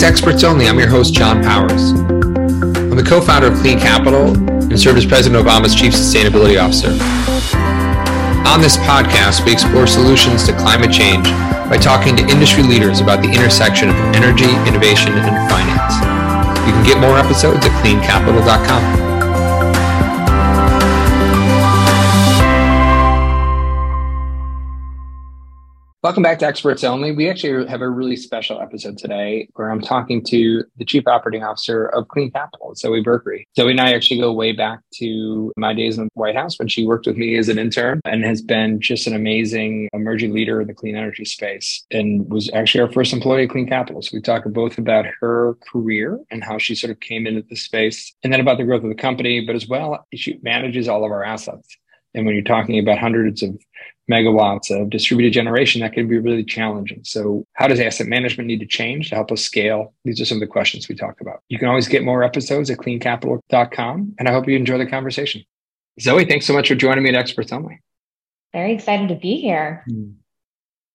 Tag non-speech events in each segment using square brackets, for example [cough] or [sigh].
to Experts Only. I'm your host, Jon Powers. I'm the co founder of Clean Capital and serve as President Obama's Chief Sustainability Officer. On this podcast, we explore solutions to climate change by talking to industry leaders about the intersection of energy, innovation, and finance. You can get more episodes at cleancapital.com. Welcome back to Experts Only. We actually have a really special episode today where I'm talking to the Chief Operating Officer of Clean Capital, Zoe Berkery. Zoe and I actually go way back to my days in the White House when she worked with me as an intern and has been just an amazing emerging leader in the clean energy space and was actually our first employee at Clean Capital. So we talk both about her career and how she sort of came into the space and then about the growth of the company, but as well, she manages all of our assets. And when you're talking about hundreds of megawatts of distributed generation, that can be really challenging. So, how does asset management need to change to help us scale? These are some of the questions we talk about. You can always get more episodes at cleancapital.com. And I hope you enjoy the conversation. Zoe, thanks so much for joining me at Experts Only. Very excited to be here. Hmm.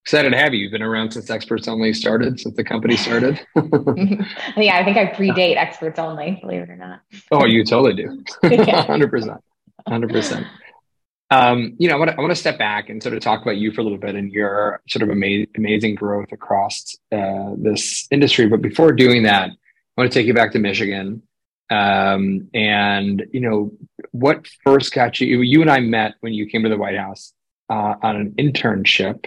Excited to have you. You've been around since Experts Only started, since the company started. [laughs] yeah, I think I predate [laughs] Experts Only, believe it or not. oh, you totally do. [laughs] 100%. 100%. Um, you know, I want, to, I want to step back and sort of talk about you for a little bit and your sort of ama- amazing growth across uh, this industry. But before doing that, I want to take you back to Michigan. Um, and you know, what first got you? You and I met when you came to the White House uh, on an internship.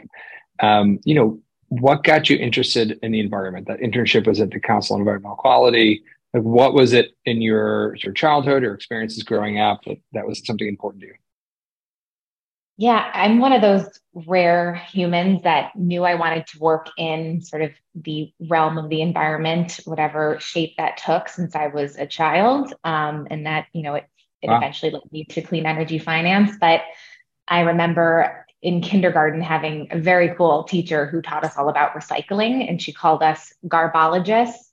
Um, you know, what got you interested in the environment? That internship was at the Council on Environmental Quality. Like, what was it in your, your childhood or experiences growing up that, that was something important to you? Yeah, I'm one of those rare humans that knew I wanted to work in sort of the realm of the environment, whatever shape that took since I was a child. Um, and that, you know, it, it wow. eventually led me to clean energy finance. But I remember in kindergarten having a very cool teacher who taught us all about recycling, and she called us garbologists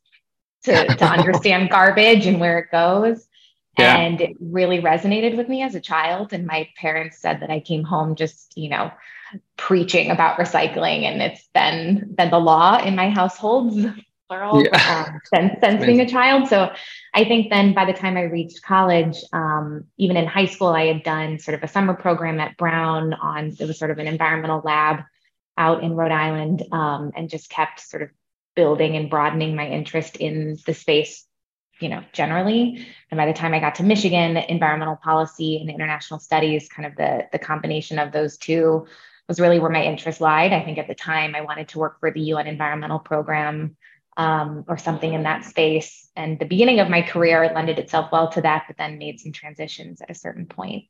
to, to [laughs] understand garbage and where it goes. Yeah. And it really resonated with me as a child. And my parents said that I came home just, you know, preaching about recycling. And it's been been the law in my households, [laughs] plural, yeah. um, since, since being a child. So I think then by the time I reached college, um, even in high school, I had done sort of a summer program at Brown on it was sort of an environmental lab out in Rhode Island um, and just kept sort of building and broadening my interest in the space you know, generally. And by the time I got to Michigan, environmental policy and international studies, kind of the, the combination of those two was really where my interest lied. I think at the time I wanted to work for the UN environmental program um, or something in that space. And the beginning of my career lended itself well to that, but then made some transitions at a certain point.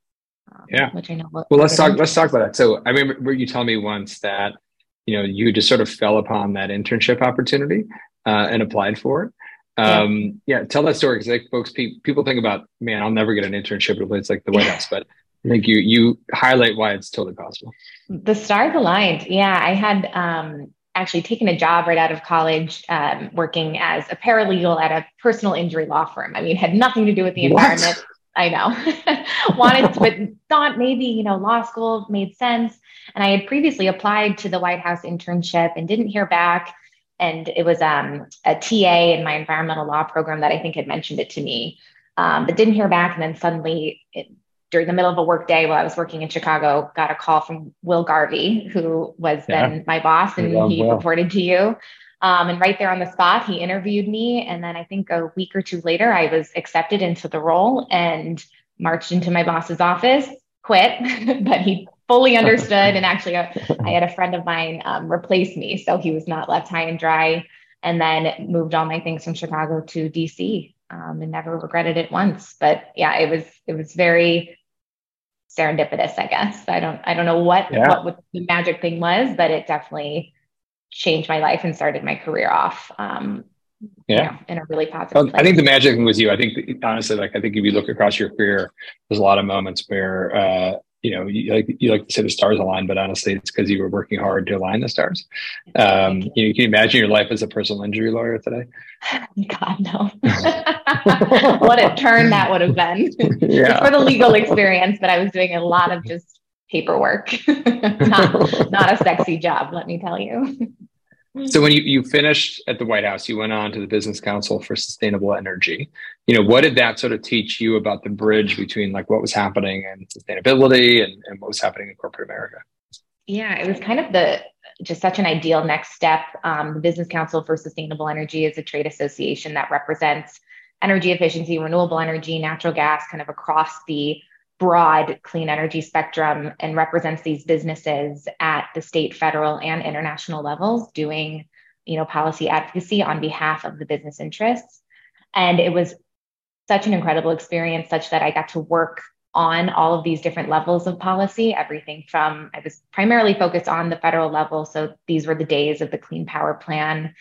Um, yeah. Which I know. Well, let's talk, let's talk about that. So I remember you telling me once that, you know, you just sort of fell upon that internship opportunity uh, and applied for it. Um, yeah. yeah. tell that story because like folks, pe- people think about, man, I'll never get an internship at a place like the White House, but I think you you highlight why it's totally possible. The stars aligned. Yeah, I had um, actually taken a job right out of college, um, working as a paralegal at a personal injury law firm. I mean, had nothing to do with the environment. What? I know. [laughs] Wanted, to, but thought maybe you know law school made sense. And I had previously applied to the White House internship and didn't hear back and it was um, a TA in my environmental law program that I think had mentioned it to me, um, but didn't hear back. And then suddenly, it, during the middle of a work day while I was working in Chicago, got a call from Will Garvey, who was yeah. then my boss, and he well. reported to you. Um, and right there on the spot, he interviewed me. And then I think a week or two later, I was accepted into the role and marched into my boss's office, quit, [laughs] but he fully [laughs] understood. and actually, uh, I had a friend of mine um, replace me, so he was not left high and dry. And then moved all my things from Chicago to DC, um, and never regretted it once. But yeah, it was it was very serendipitous, I guess. I don't I don't know what yeah. what, what the magic thing was, but it definitely changed my life and started my career off um, yeah. You know, in a really positive well, I think the magic thing was you. I think honestly, like I think if you look across your career, there's a lot of moments where uh, you know, you like you like to say the stars align, but honestly, it's because you were working hard to align the stars. Um, you, can you imagine your life as a personal injury lawyer today? [laughs] God no! [laughs] what a turn that would have been [laughs] yeah. for the legal experience. But I was doing a lot of just paperwork, not not a sexy job. Let me tell you. So when you, you finished at the White House, you went on to the Business Council for Sustainable Energy. You know, what did that sort of teach you about the bridge between like what was happening in sustainability and, and what was happening in corporate America? Yeah, it was kind of the just such an ideal next step. Um, the Business Council for Sustainable Energy is a trade association that represents energy efficiency, renewable energy, natural gas, kind of across the broad clean energy spectrum and represents these businesses at the state, federal, and international levels doing, you know, policy advocacy on behalf of the business interests. And it was such an incredible experience, such that I got to work on all of these different levels of policy, everything from I was primarily focused on the federal level. So these were the days of the Clean Power Plan.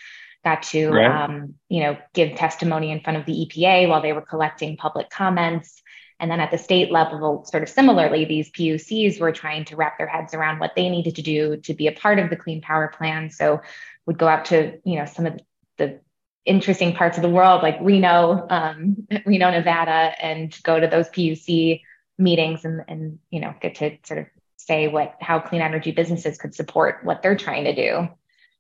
Got to, right. um, you know, give testimony in front of the EPA while they were collecting public comments and then at the state level, sort of similarly, these PUCs were trying to wrap their heads around what they needed to do to be a part of the Clean Power Plan. So would go out to, you know, some of the interesting parts of the world like Reno, um, [laughs] Reno, Nevada, and go to those PUC meetings and, and, you know, get to sort of say what, how clean energy businesses could support what they're trying to do.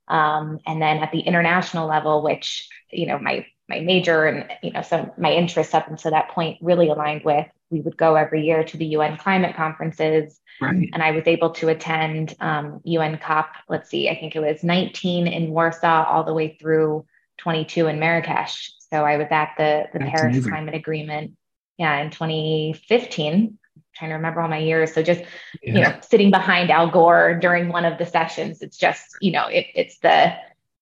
Um, and then at the international level, which, you know, my my major and you know some my interests up until that point really aligned with we would go every year to the UN climate conferences right. and I was able to attend um, UN COP let's see I think it was 19 in Warsaw all the way through 22 in Marrakesh so I was at the the That's Paris amazing. Climate Agreement yeah in 2015 I'm trying to remember all my years so just yeah. you know sitting behind Al Gore during one of the sessions it's just you know it, it's the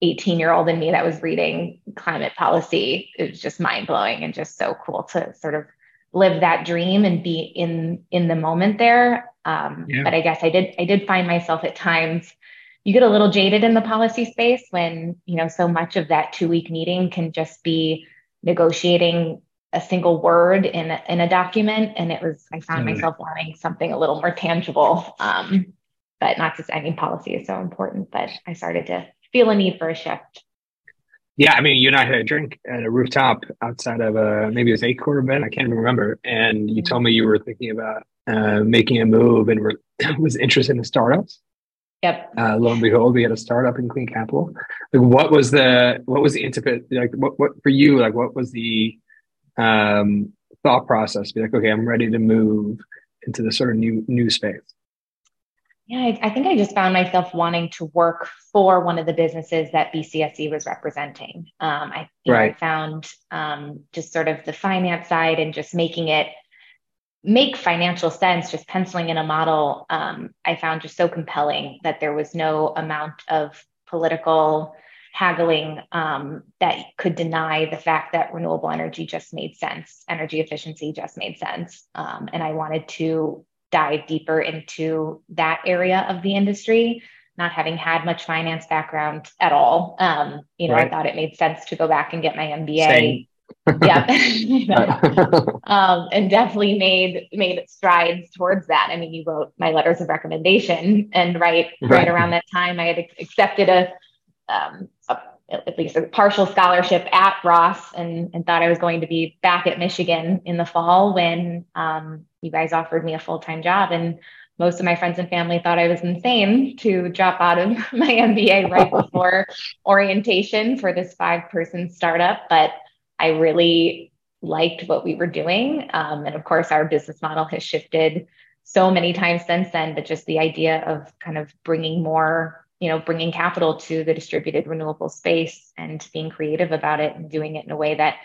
18 year old in me that was reading climate policy. It was just mind blowing and just so cool to sort of live that dream and be in in the moment there. Um, yeah. But I guess I did I did find myself at times you get a little jaded in the policy space when you know so much of that two week meeting can just be negotiating a single word in a, in a document and it was i found mm. myself wanting something a little more tangible um, but not just i mean policy is so important but i started to feel a need for a shift. Yeah, I mean, you and I had a drink at a rooftop outside of a maybe it was ACORE event. I can't even remember. And you told me you were thinking about uh, making a move and were [clears throat] was interested in startups. Yep. Uh, lo and behold, we had a startup in Clean Capital. Like, what was the what was the intimate like? What what for you? Like, what was the um, thought process? Be like, okay, I'm ready to move into the sort of new new space. Yeah, I, I, think I just found myself wanting to work for one of the businesses that BCSE was representing. Um, I, right. I found um, just sort of the finance side and just making it make financial sense, just penciling in a model. Um, I found just so compelling that there was no amount of political haggling um, that could deny the fact that renewable energy just made sense, energy efficiency just made sense. Um, and I wanted to dive deeper into that area of the industry, not having had much finance background at all. Um, you know, right. I thought it made sense to go back and get my MBA. [laughs] yeah. [laughs] um, and definitely made made strides towards that. I mean, you wrote my letters of recommendation, and right right, right around that time, I had accepted a, um, a at least a partial scholarship at Ross and, and thought I was going to be back at Michigan in the fall when um, you guys offered me a full time job. And most of my friends and family thought I was insane to drop out of [laughs] my MBA right [laughs] before orientation for this five person startup. But I really liked what we were doing. Um, and of course, our business model has shifted so many times since then, but just the idea of kind of bringing more you know bringing capital to the distributed renewable space and being creative about it and doing it in a way that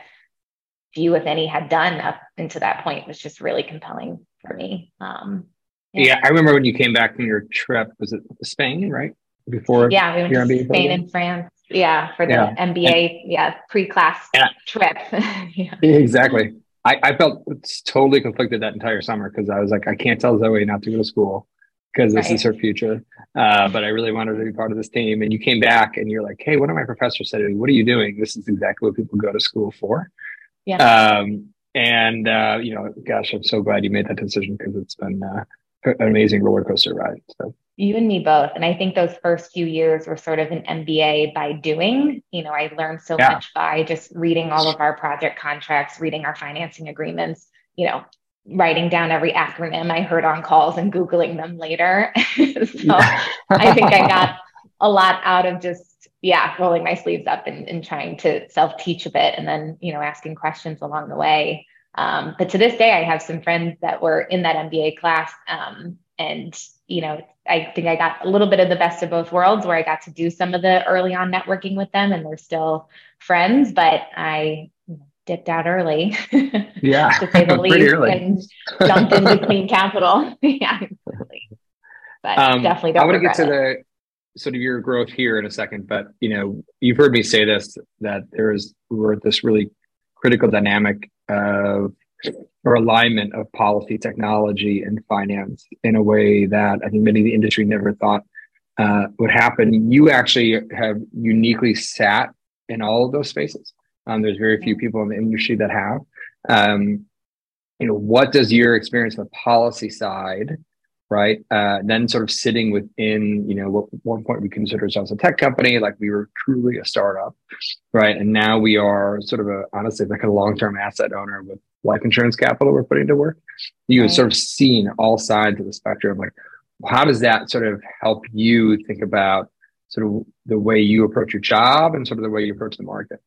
few if any had done up until that point was just really compelling for me um, yeah. yeah. i remember when you came back from your trip was it spain right before yeah we went to MBA spain program? and france yeah for the yeah. mba and, yeah pre-class yeah. trip [laughs] yeah. exactly I, I felt totally conflicted that entire summer because I was like, I can't tell Zoe not to go to school because this right. is her future. Uh, but I really wanted to be part of this team. And you came back and you're like, hey, one of my professors said, what are you doing? This is exactly what people go to school for. Yeah. Um, and, uh, you know, gosh, I'm so glad you made that decision because it's been uh, an amazing roller coaster ride. So. You and me both. And I think those first few years were sort of an MBA by doing. You know, I learned so yeah. much by just reading all of our project contracts, reading our financing agreements, you know, writing down every acronym I heard on calls and Googling them later. [laughs] so I think I got a lot out of just yeah, rolling my sleeves up and, and trying to self teach a bit and then, you know, asking questions along the way. Um, but to this day, I have some friends that were in that MBA class. Um, and, you know, I think I got a little bit of the best of both worlds where I got to do some of the early on networking with them and they're still friends, but I dipped out early. Yeah. [laughs] to say the [laughs] least, and jumped into [laughs] Clean Capital. yeah. But um, definitely don't I want to get to the sort of your growth here in a second, but you know, you've heard me say this that there is we're at this really critical dynamic of or alignment of policy, technology, and finance in a way that I think many of the industry never thought uh, would happen. You actually have uniquely sat in all of those spaces. Um, there's very few people in the industry that have. Um, you know, what does your experience on the policy side right? Uh, then sort of sitting within, you know, what one point we considered ourselves a tech company, like we were truly a startup, right? And now we are sort of a, honestly, like a long-term asset owner with life insurance capital we're putting to work. You right. sort of seen all sides of the spectrum. Like, how does that sort of help you think about sort of the way you approach your job and sort of the way you approach the market?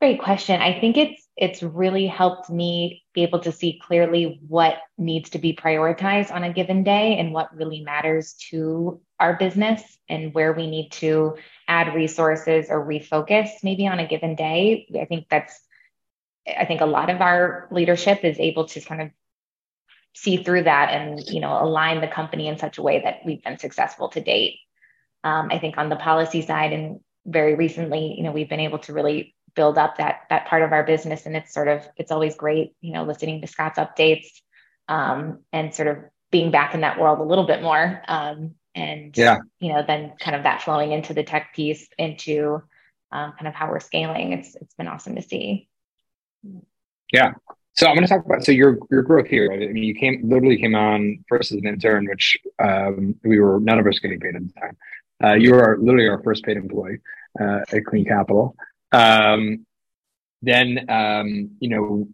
Great question. I think it's it's really helped me be able to see clearly what needs to be prioritized on a given day and what really matters to our business and where we need to add resources or refocus maybe on a given day. I think that's I think a lot of our leadership is able to kind of see through that and you know align the company in such a way that we've been successful to date. Um, I think on the policy side and very recently, you know, we've been able to really build up that that part of our business. And it's sort of it's always great you know listening to scott's updates um, and sort of being back in that world a little bit more um, and yeah. you know then kind of that flowing into the tech piece into um, kind of how we're scaling. It's it's been awesome to see. Yeah. So i'm going to talk about so your your growth here right? i mean you came literally came on first as an intern which um, we were none of us getting paid at the time. Uh, you are literally our first paid employee uh, at clean capital um, then, um, you know,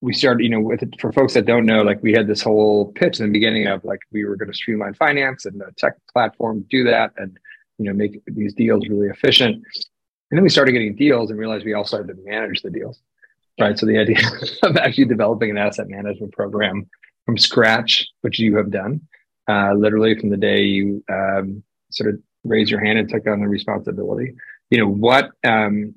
we started, you know, with for folks that don't know, like we had this whole pitch in the beginning of like we were going to streamline finance and the tech platform do that and, you know, make these deals really efficient. And then we started getting deals and realized we also had to manage the deals. Right. So the idea [laughs] of actually developing an asset management program from scratch, which you have done, uh, literally from the day you um, sort of raised your hand and took on the responsibility you know what um,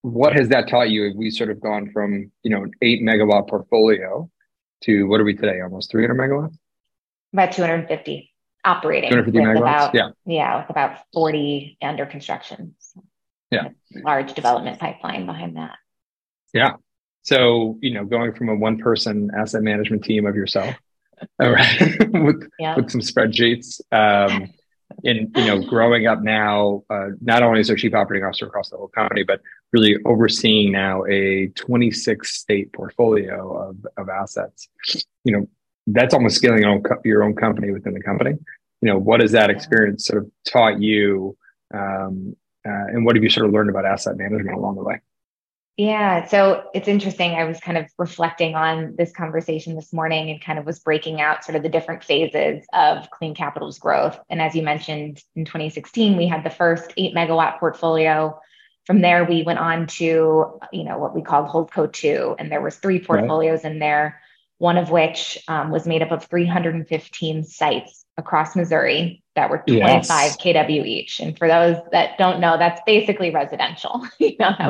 what has that taught you? If we sort of gone from you know an eight megawatt portfolio to what are we today? Almost three hundred megawatts. About two hundred fifty operating. Two hundred fifty megawatts. About, yeah. Yeah, with about forty under construction. So yeah. Large development pipeline behind that. Yeah. So you know, going from a one person asset management team of yourself, all right, [laughs] with yeah. with some spreadsheets. Um, in you know growing up now uh, not only as a chief operating officer across the whole company but really overseeing now a 26 state portfolio of, of assets. You know that's almost scaling your own, your own company within the company. You know what has that experience sort of taught you um, uh, and what have you sort of learned about asset management along the way yeah. So it's interesting. I was kind of reflecting on this conversation this morning and kind of was breaking out sort of the different phases of Clean Capital's growth. And as you mentioned, in 2016, we had the first eight megawatt portfolio. From there, we went on to, you know, what we called Holdco 2. And there was three portfolios right. in there, one of which um, was made up of 315 sites across Missouri that were 25 yes. kW each. And for those that don't know, that's basically residential. [laughs] you know, that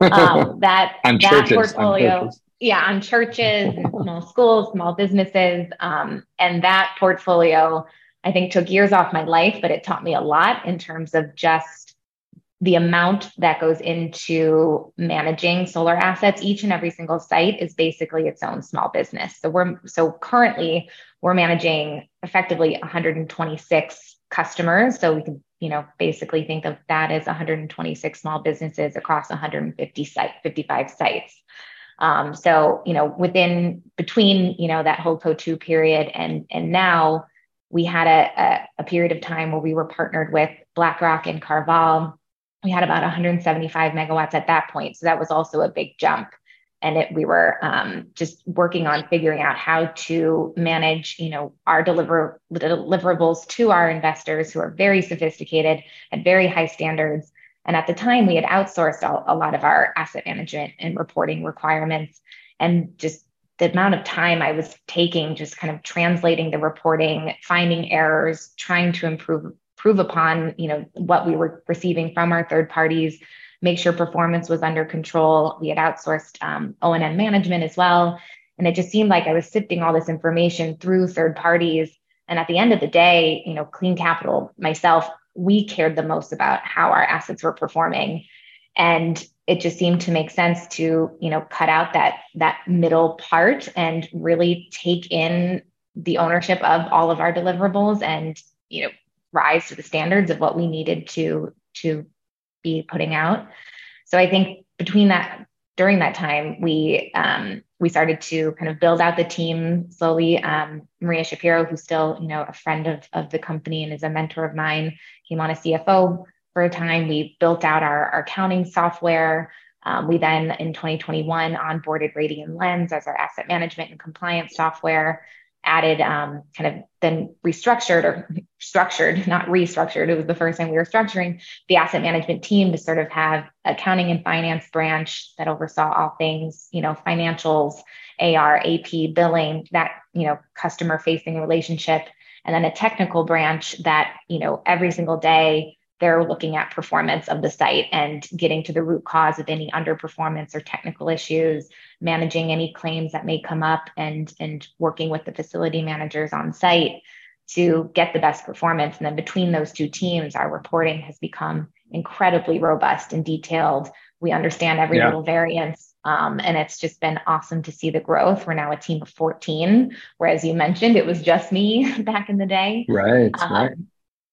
was um, that, [laughs] that churches, portfolio. On. Yeah, on churches, small schools, small businesses. Um, and that portfolio, I think, took years off my life, but it taught me a lot in terms of just the amount that goes into managing solar assets. Each and every single site is basically its own small business. So we're so currently we're managing effectively 126 customers. So we can, you know, basically think of that as 126 small businesses across 150 site, 55 sites. Um, so, you know, within between, you know, that Holdco 2 period and and now we had a, a, a period of time where we were partnered with BlackRock and Carval. We had about 175 megawatts at that point. So that was also a big jump. and it, we were um, just working on figuring out how to manage you know our deliver deliverables to our investors who are very sophisticated and very high standards and at the time we had outsourced a, a lot of our asset management and reporting requirements and just the amount of time i was taking just kind of translating the reporting finding errors trying to improve improve upon you know what we were receiving from our third parties make sure performance was under control. We had outsourced um, O&M management as well. And it just seemed like I was sifting all this information through third parties. And at the end of the day, you know, Clean Capital, myself, we cared the most about how our assets were performing. And it just seemed to make sense to, you know, cut out that that middle part and really take in the ownership of all of our deliverables and, you know, rise to the standards of what we needed to to be putting out. So I think between that, during that time, we um, we started to kind of build out the team slowly. Um, Maria Shapiro, who's still you know a friend of of the company and is a mentor of mine, came on as CFO for a time. We built out our, our accounting software. Um, we then in 2021 onboarded Radian Lens as our asset management and compliance software added um, kind of then restructured or structured, [laughs] not restructured. It was the first time we were structuring the asset management team to sort of have accounting and finance branch that oversaw all things, you know, financials, AR, AP, billing, that, you know, customer facing relationship. And then a technical branch that, you know, every single day they're looking at performance of the site and getting to the root cause of any underperformance or technical issues, managing any claims that may come up and, and working with the facility managers on site to get the best performance. And then between those two teams, our reporting has become incredibly robust and detailed. We understand every yeah. little variance. Um, and it's just been awesome to see the growth. We're now a team of 14, whereas you mentioned it was just me [laughs] back in the day. Right. Um, right.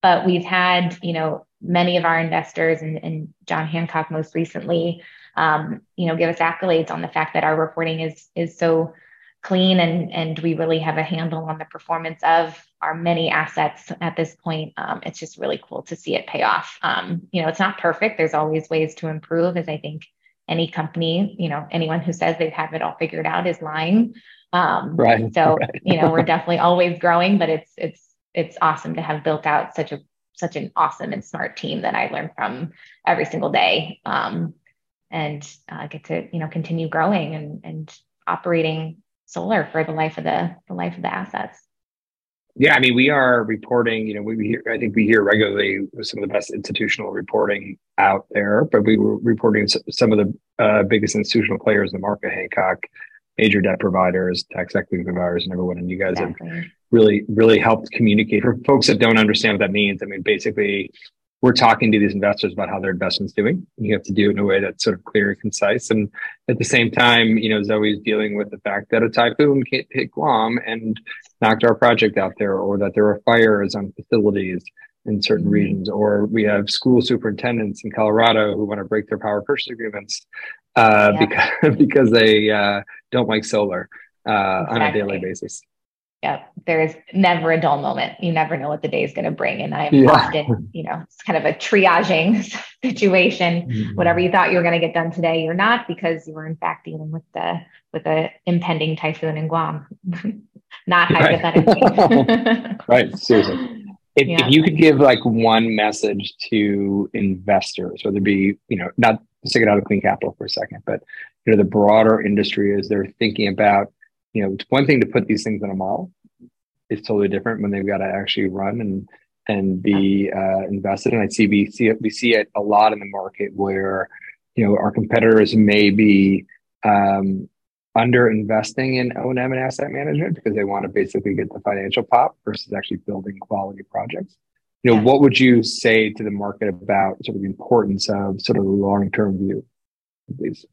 But we've had, you know, many of our investors and, and John Hancock most recently, um, you know, give us accolades on the fact that our reporting is is so clean and and we really have a handle on the performance of our many assets at this point. Um, it's just really cool to see it pay off. Um, you know, it's not perfect. There's always ways to improve, as I think any company, you know, anyone who says they have it all figured out is lying. Um, right. So, right. you know, we're definitely always growing, but it's it's it's awesome to have built out such a such an awesome and smart team that I learn from every single day. Um, and uh, get to you know continue growing and and operating solar for the life of the the life of the assets. Yeah, I mean, we are reporting. You know, we hear. I think we hear regularly some of the best institutional reporting out there, but we were reporting some of the uh, biggest institutional players in the market: Hancock, major debt providers, tax equity providers, and everyone. And you guys exactly. have really, really helped communicate for folks that don't understand what that means. I mean, basically, we're talking to these investors about how their investment's doing. You have to do it in a way that's sort of clear and concise. And at the same time, you know, Zoe's dealing with the fact that a typhoon hit Guam and knocked our project out there, or that there are fires on facilities in certain mm-hmm. regions, or we have school superintendents in Colorado who want to break their power purchase agreements uh, yeah. [laughs] because because they uh, don't like solar uh, exactly. on a daily basis yeah, there's never a dull moment. You never know what the day is going to bring. And I'm yeah. often, you know, it's kind of a triaging [laughs] situation. Mm-hmm. Whatever you thought you were going to get done today, you're not because you were in fact dealing with the with the impending typhoon in Guam. [laughs] not hypothetically. [laughs] right. Seriously. If, yeah. if you could give like one message to investors, whether it be, you know, not stick it out of clean capital for a second, but you know, the broader industry as they're thinking about you know, it's one thing to put these things in a model. It's totally different when they've got to actually run and and be uh, invested. And I see we see it, we see it a lot in the market where you know our competitors may be um, under investing in O&M and asset management because they want to basically get the financial pop versus actually building quality projects. You know, yeah. what would you say to the market about sort of the importance of sort of the long term view of these?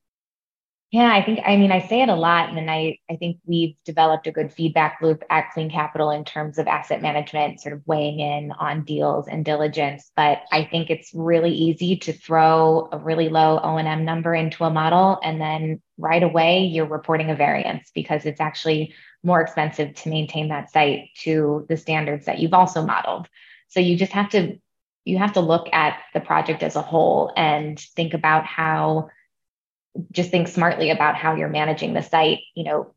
Yeah, I think, I mean, I say it a lot, and I, I think we've developed a good feedback loop at Clean Capital in terms of asset management, sort of weighing in on deals and diligence. But I think it's really easy to throw a really low O&M number into a model, and then right away you're reporting a variance because it's actually more expensive to maintain that site to the standards that you've also modeled. So you just have to, you have to look at the project as a whole and think about how just think smartly about how you're managing the site you know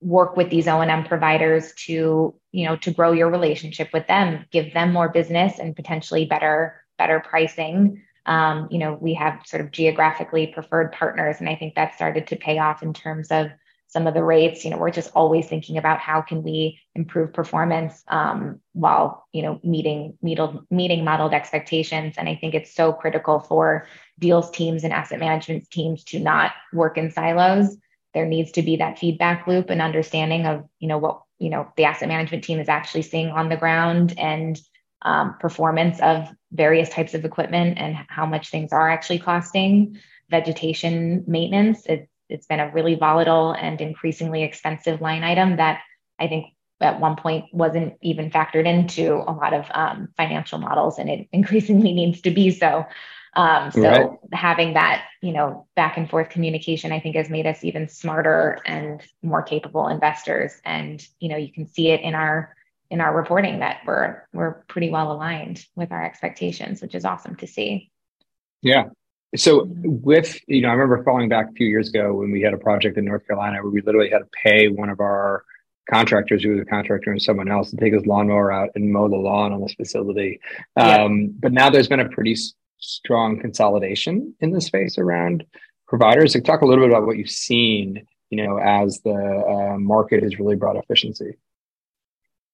work with these o&m providers to you know to grow your relationship with them give them more business and potentially better better pricing. Um, you know we have sort of geographically preferred partners and i think that started to pay off in terms of some of the rates. You know we're just always thinking about how can we improve performance um, while you know meeting meeting modeled expectations. And i think it's so critical for deals teams and asset management teams to not work in silos there needs to be that feedback loop and understanding of you know what you know the asset management team is actually seeing on the ground and um, performance of various types of equipment and how much things are actually costing vegetation maintenance it, it's been a really volatile and increasingly expensive line item that I think at one point wasn't even factored into a lot of um, financial models, and it increasingly needs to be so. Um, so right. having that, you know, back and forth communication, I think has made us even smarter and more capable investors. And you know, you can see it in our in our reporting that we're we're pretty well aligned with our expectations, which is awesome to see. Yeah, so with you know, I remember falling back a few years ago when we had a project in North Carolina where we literally had to pay one of our contractors who was a contractor and someone else to take his lawnmower out and mow the lawn on this facility. Yeah. Um, but now there's been a pretty strong consolidation in the space around providers. So talk a little bit about what you've seen, you know, as the uh, market has really brought efficiency.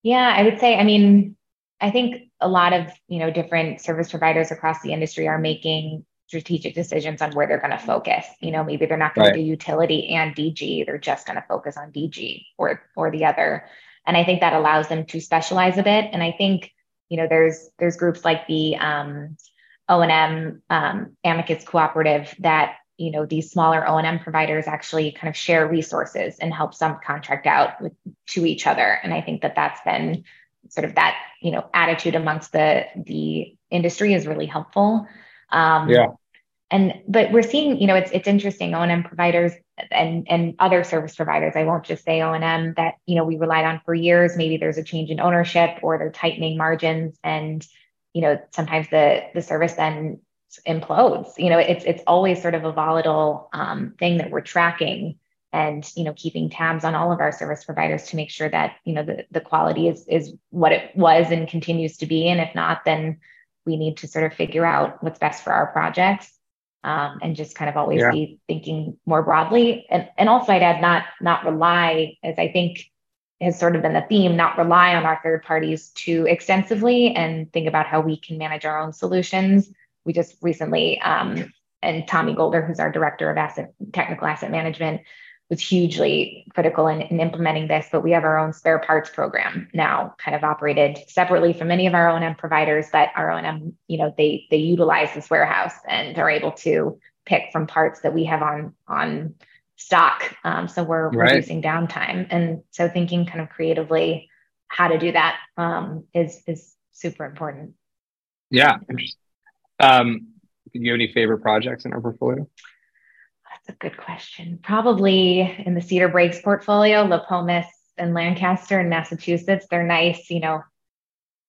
Yeah, I would say, I mean, I think a lot of you know different service providers across the industry are making strategic decisions on where they're going to focus. You know, maybe they're not going right. to do utility and DG, they're just going to focus on DG or or the other. And I think that allows them to specialize a bit. And I think, you know, there's there's groups like the um, O&M um, Amicus Cooperative that you know these smaller O&M providers actually kind of share resources and help some contract out with, to each other. And I think that that's been sort of that you know attitude amongst the the industry is really helpful. Um, yeah and but we're seeing you know it's it's interesting o&m providers and and other service providers i won't just say o&m that you know we relied on for years maybe there's a change in ownership or they're tightening margins and you know sometimes the the service then implodes you know it's it's always sort of a volatile um, thing that we're tracking and you know keeping tabs on all of our service providers to make sure that you know the, the quality is is what it was and continues to be and if not then we need to sort of figure out what's best for our projects um, and just kind of always yeah. be thinking more broadly. And and also I'd add not not rely, as I think has sort of been the theme, not rely on our third parties too extensively and think about how we can manage our own solutions. We just recently, um, and Tommy Golder, who's our director of asset technical asset management, was hugely critical in, in, implementing this, but we have our own spare parts program now, kind of operated separately from any of our O&M providers. But our O&M, you know, they they utilize this warehouse and are able to pick from parts that we have on on stock. Um, so we're right. reducing downtime, and so thinking kind of creatively how to do that um, is is super important. Yeah. Um, do you have any favorite projects in our portfolio? That's a good question. Probably in the Cedar Breaks portfolio, Lopomus and Lancaster in Massachusetts. They're nice, you know,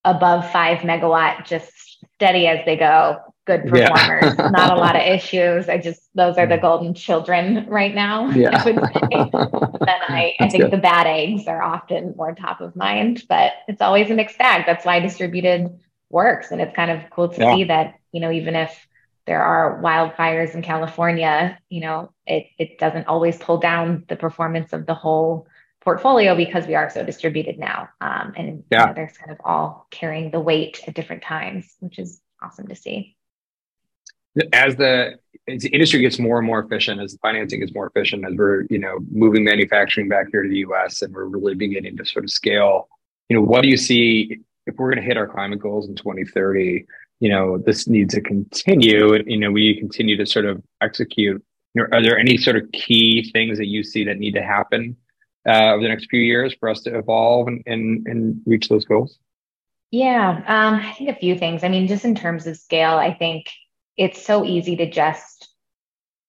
above five megawatt, just steady as they go. Good performers, yeah. not a lot of [laughs] issues. I just those are the mm. golden children right now. Yeah. I would [laughs] say. then I, I think good. the bad eggs are often more top of mind, but it's always a mixed bag. That's why distributed works, and it's kind of cool to yeah. see that you know even if there are wildfires in California, you know, it, it doesn't always pull down the performance of the whole portfolio because we are so distributed now. Um, and yeah. you know, there's kind of all carrying the weight at different times, which is awesome to see. As the, as the industry gets more and more efficient, as the financing gets more efficient, as we're, you know, moving manufacturing back here to the US and we're really beginning to sort of scale, you know, what do you see if we're going to hit our climate goals in 2030? you know this needs to continue you know we continue to sort of execute you know, are there any sort of key things that you see that need to happen uh, over the next few years for us to evolve and, and, and reach those goals yeah um, i think a few things i mean just in terms of scale i think it's so easy to just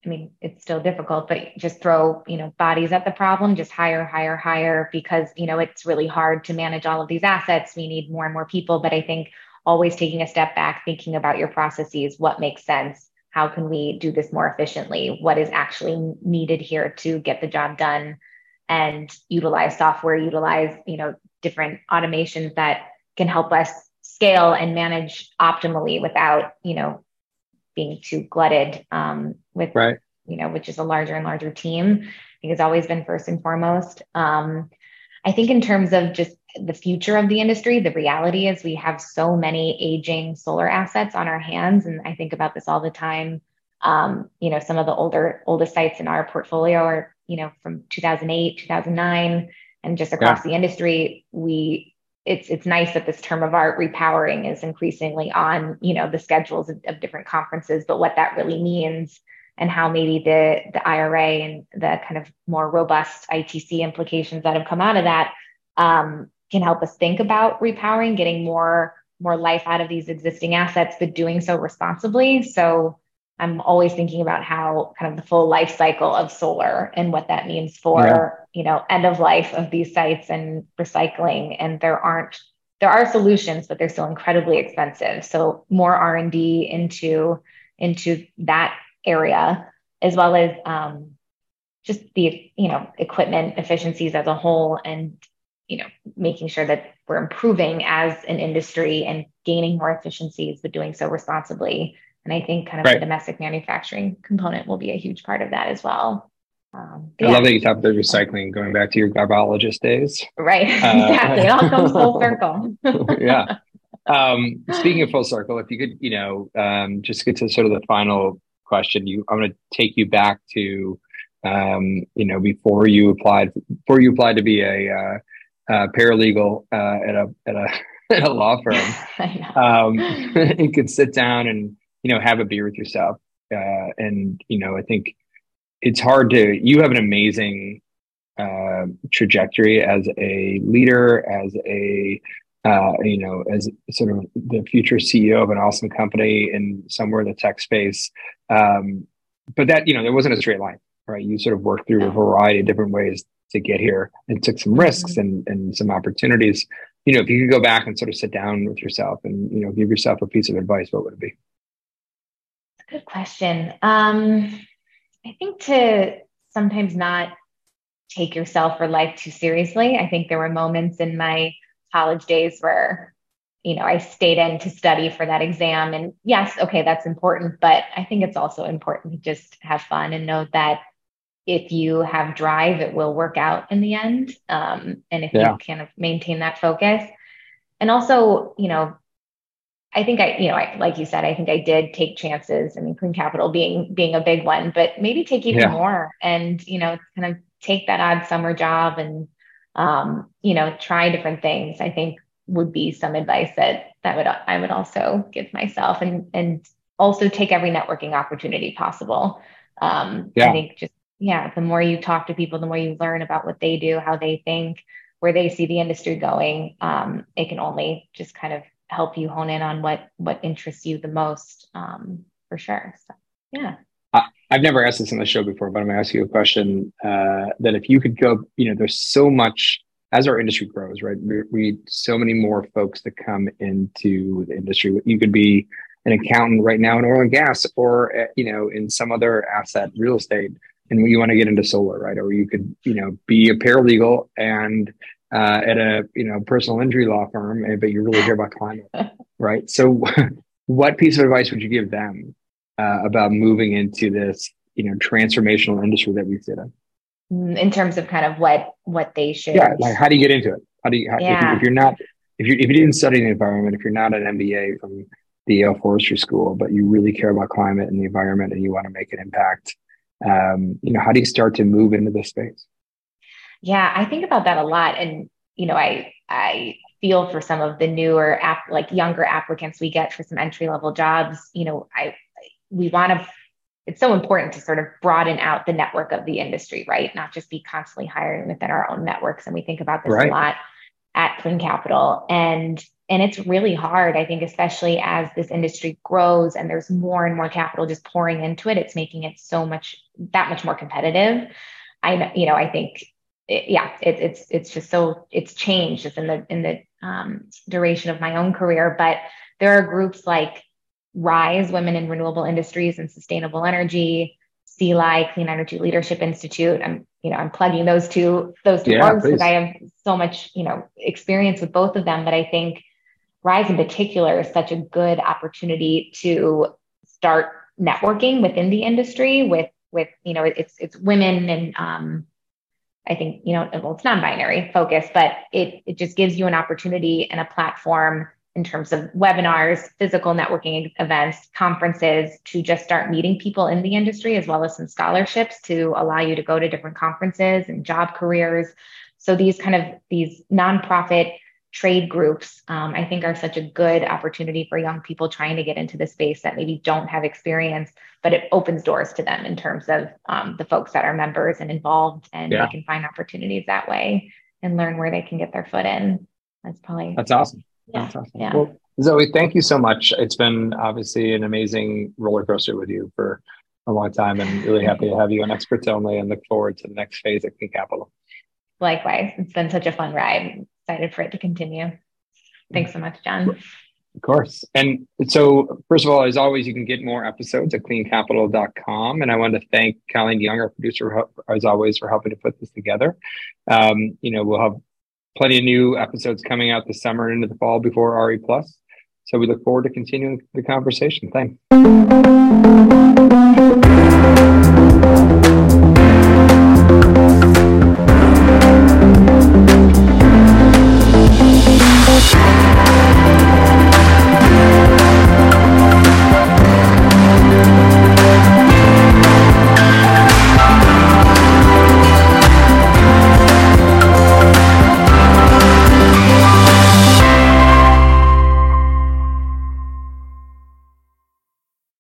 i mean it's still difficult but just throw you know bodies at the problem just hire hire hire because you know it's really hard to manage all of these assets we need more and more people but i think always taking a step back, thinking about your processes, what makes sense, how can we do this more efficiently? What is actually needed here to get the job done? And utilize software, utilize, you know, different automations that can help us scale and manage optimally without, you know, being too glutted um, with, right. you know, which is a larger and larger team. I think has always been first and foremost. Um, I think in terms of just the future of the industry, the reality is we have so many aging solar assets on our hands. And I think about this all the time. Um, you know, some of the older, oldest sites in our portfolio are, you know, from 2008, 2009, and just across yeah. the industry, we, it's, it's nice that this term of art repowering is increasingly on, you know, the schedules of, of different conferences, but what that really means and how maybe the, the IRA and the kind of more robust ITC implications that have come out of that um, can help us think about repowering, getting more more life out of these existing assets, but doing so responsibly. So I'm always thinking about how kind of the full life cycle of solar and what that means for yeah. you know end of life of these sites and recycling. And there aren't there are solutions, but they're still incredibly expensive. So more R and D into into that area, as well as um, just the you know equipment efficiencies as a whole, and you know making sure that we're improving as an industry and gaining more efficiencies, but doing so responsibly. And I think kind of right. the domestic manufacturing component will be a huge part of that as well. Um, I yeah. love that you talked about recycling, going back to your garbologist days. Right, [laughs] uh, exactly. it all comes full [laughs] circle. [laughs] yeah. Um, speaking of full circle, if you could, you know, um, just get to sort of the final question. You, I'm going to take you back to, um, you know, before you applied, before you applied to be a, uh, uh, paralegal uh, at a at a at a law firm. um, you could sit down and you know have a beer with yourself, uh, and you know, I think it's hard to. You have an amazing uh, trajectory as a leader, as a uh, you know, as sort of the future CEO of an awesome company in somewhere in the tech space. Um, but that, you know, there wasn't a straight line, right? You sort of worked through a variety of different ways to get here and took some risks and, and some opportunities. You know, if you could go back and sort of sit down with yourself and, you know, give yourself a piece of advice, what would it be? Good question. Um, I think to sometimes not take yourself or life too seriously. I think there were moments in my college days where you know i stayed in to study for that exam and yes okay that's important but i think it's also important to just have fun and know that if you have drive it will work out in the end um, and if yeah. you kind of maintain that focus and also you know i think i you know I, like you said i think i did take chances i mean Clean capital being being a big one but maybe take even yeah. more and you know kind of take that odd summer job and um, you know, try different things, I think would be some advice that that would I would also give myself and and also take every networking opportunity possible. Um, yeah. I think just yeah, the more you talk to people, the more you learn about what they do, how they think, where they see the industry going. Um, it can only just kind of help you hone in on what what interests you the most um, for sure. So yeah. I've never asked this on the show before, but I'm going to ask you a question uh, that if you could go, you know, there's so much as our industry grows, right? We, we so many more folks that come into the industry. You could be an accountant right now in oil and gas, or uh, you know, in some other asset, real estate, and you want to get into solar, right? Or you could, you know, be a paralegal and uh, at a you know personal injury law firm, eh, but you really care about climate, [laughs] right? So, [laughs] what piece of advice would you give them uh, about moving into this you know transformational industry that we sit in mm, in terms of kind of what what they should yeah like how do you get into it how do you, how, yeah. if, if, you're not if you if you didn't study the environment if you're not an mba from the yale forestry school but you really care about climate and the environment and you want to make an impact um, you know how do you start to move into this space yeah i think about that a lot and you know i i feel for some of the newer app like younger applicants we get for some entry level jobs you know i we want to it's so important to sort of broaden out the network of the industry, right? Not just be constantly hiring within our own networks. And we think about this right. a lot at Clean Capital. And and it's really hard, I think, especially as this industry grows and there's more and more capital just pouring into it. It's making it so much that much more competitive. I you know, I think it, yeah, it, it's it's just so it's changed just in the in the um, duration of my own career. But there are groups like Rise, Women in Renewable Industries and Sustainable Energy, CELI, Clean Energy Leadership Institute. I'm, you know, I'm plugging those two, those two yeah, orgs because I have so much, you know, experience with both of them. But I think Rise in particular is such a good opportunity to start networking within the industry with with you know it's it's women and um, I think you know well it's non-binary focus, but it it just gives you an opportunity and a platform in terms of webinars, physical networking events, conferences to just start meeting people in the industry, as well as some scholarships to allow you to go to different conferences and job careers. So these kind of these nonprofit trade groups, um, I think are such a good opportunity for young people trying to get into the space that maybe don't have experience, but it opens doors to them in terms of um, the folks that are members and involved, and yeah. they can find opportunities that way and learn where they can get their foot in. That's probably that's awesome. Yeah. That's awesome. Yeah. Well, Zoe, thank you so much. It's been obviously an amazing roller coaster with you for a long time, and really happy to have you on Experts Only, and look forward to the next phase at Clean Capital. Likewise, it's been such a fun ride. Excited for it to continue. Thanks so much, Jon. Of course. And so, first of all, as always, you can get more episodes at cleancapital.com. And I want to thank Colleen Young, our producer, as always, for helping to put this together. Um, you know, we'll have plenty of new episodes coming out this summer and into the fall before RE Plus. So we look forward to continuing the conversation. Thanks.